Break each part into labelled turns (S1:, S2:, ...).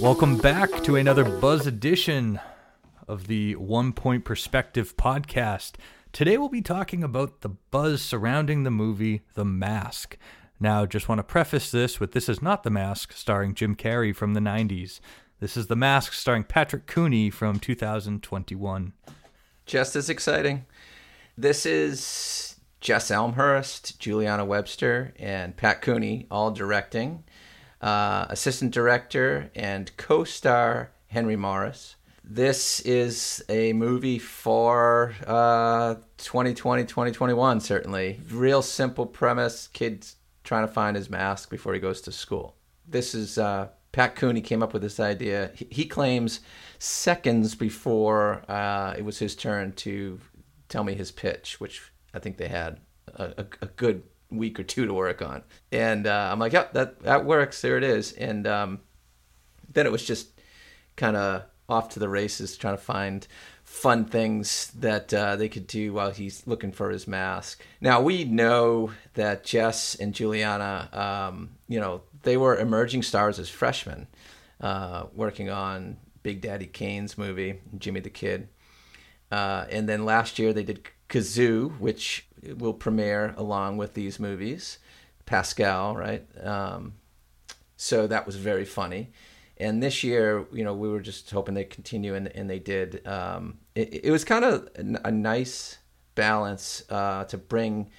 S1: Welcome back to another Buzz edition of the One Point Perspective podcast. Today we'll be talking about the buzz surrounding the movie The Mask. Now, just want to preface this with this is not The Mask starring Jim Carrey from the 90s. This is The Mask starring Patrick Cooney from 2021.
S2: just as exciting. This is Jess Elmhurst, Juliana Webster, and Pat Cooney all directing. Uh, assistant director and co-star Henry Morris. This is a movie for uh, 2020, 2021, certainly. Real simple premise. Kids trying to find his mask before he goes to school. This is uh, Pat Cooney came up with this idea. He, he claims seconds before uh, it was his turn to tell me his pitch, which I think they had a, a, a good week or two to work on. And uh, I'm like, yep, that that works. There it is. And um, then it was just kind of off to the races, trying to find fun things that uh, they could do while he's looking for his mask. Now we know that Jess and Juliana, um, you know, they were emerging stars as freshmen, uh, working on Big Daddy Kane's movie, Jimmy the Kid. Uh, and then last year they did Kazoo, which will premiere along with these movies. Pascal, right? Um, so that was very funny. And this year, you know, we were just hoping they'd continue, and, and they did. Um, it, it was kind of a nice balance uh, to bring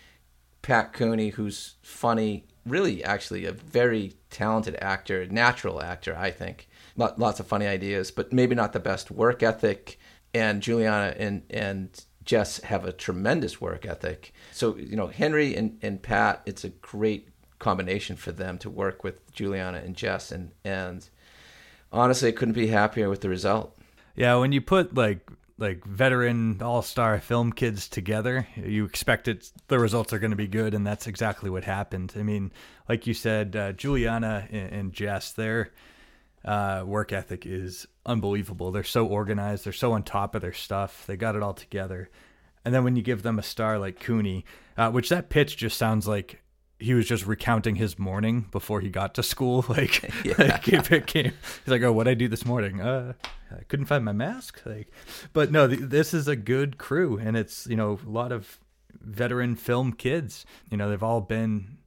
S2: Pat Cooney, who's funny, really actually a very talented actor, natural actor, I think. Lots of funny ideas, but maybe not the best work ethic. And Juliana and and Jess have a tremendous work ethic. So you know, Henry and, and Pat, it's a great combination for them to work with Juliana and Jess, and and honestly, I couldn't be happier with the result.
S1: Yeah, when you put like like veteran all-star film kids together, you expect it the results are going to be good, and that's exactly what happened. I mean, like you said, uh, Juliana and, and Jess, their uh, work ethic is unbelievable. They're so organized. They're so on top of their stuff. They got it all together. And then when you give them a star like Cooney, uh, which that pitch just sounds like he was just recounting his morning before he got to school. Like, like if it came, he's like, "Oh, what I do this morning? Uh, I couldn't find my mask." Like, but no, th- this is a good crew, and it's you know a lot of veteran film kids. You know, they've all been.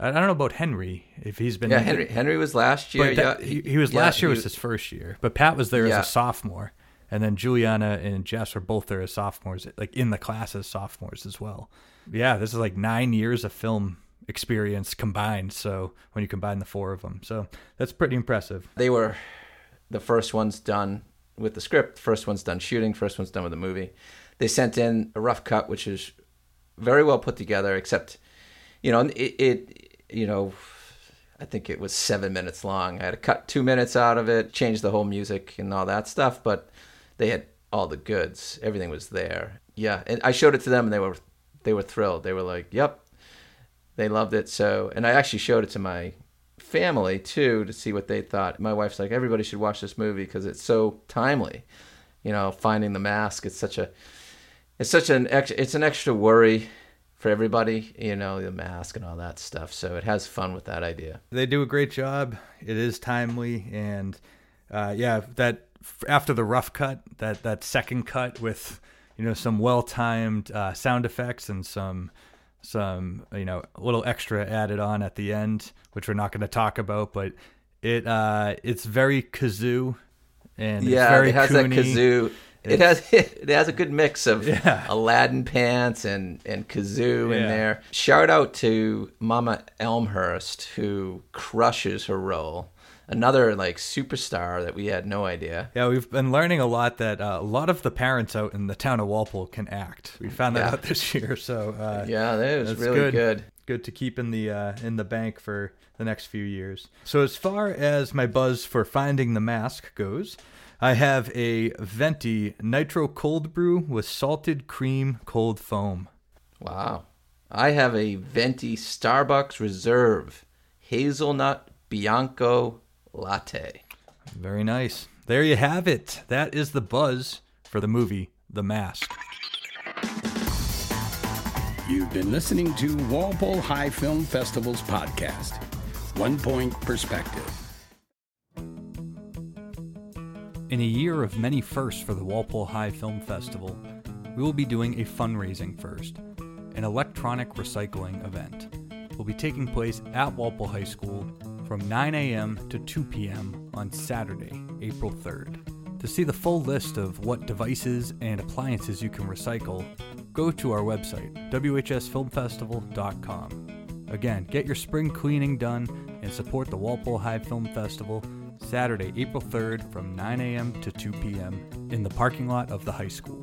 S1: I don't know about Henry if he's been.
S2: Yeah, Henry Henry was last year.
S1: That,
S2: yeah,
S1: he, he was
S2: yeah,
S1: last year
S2: he
S1: was his first year, but Pat was there
S2: Yeah.
S1: as a sophomore, and then Juliana and Jess were both there as sophomores, like in the class as sophomores as well. Yeah, this is like nine years of film experience combined. So when you combine the four of them, so that's pretty impressive.
S2: they were the first ones done with the script, first ones done shooting, first ones done with the movie. They sent in a rough cut, which is very well put together, except, you know, it, it you know, I think it was seven minutes long. I had to cut two minutes out of it, change the whole music and all that stuff, but they had all the goods. Everything was there. Yeah, and I showed it to them, and they were they were thrilled. They were like, "Yep, they loved it." So, and I actually showed it to my family too to see what they thought. My wife's like, everybody should watch this movie because it's so timely. You know, finding the mask. It's such a, it's such an extra, it's an extra worry for everybody. You know, the mask and all that stuff. So it has fun with that idea.
S1: They do a great job. It is timely, and uh, yeah, that after the rough cut, that that second cut with you know some well timed uh, sound effects and some some you know a little extra added on at the end, which we're not going to talk about, but it uh, it's very kazoo and it's
S2: yeah,
S1: very
S2: it has
S1: Cooney.
S2: that kazoo. It has it has a good mix of
S1: Yeah.
S2: Aladdin pants and and kazoo in there. Shout out to Mama Elmhurst who crushes her role. another like superstar that we had no idea.
S1: Yeah, we've been learning a lot that uh, a lot of the parents out in the town of Walpole can act. We found that
S2: Yeah.
S1: out this year, so uh,
S2: Yeah, that was really
S1: good.
S2: good.
S1: good to keep in the uh, in the bank for the next few years. So as far as my buzz for finding the mask goes, I have a venti nitro cold brew with salted cream cold foam.
S2: Wow. I have a venti Starbucks Reserve hazelnut bianco latte.
S1: Very nice. There you have it. That is the buzz for the movie The Mask.
S3: You've been listening to Walpole High Film Festival's podcast, One Point Perspective.
S1: In a year of many firsts for the Walpole High Film Festival, we will be doing a fundraising first, an electronic recycling event. Will be taking place at Walpole High School from 9 a.m. to 2 p.m. on Saturday, April 3rd. To see the full list of what devices and appliances you can recycle, go to our website, whsfilmfestival.com. Again, get your spring cleaning done and support the Walpole High Film Festival Saturday, April 3rd from 9 a.m. to 2 p.m. in the parking lot of the high school.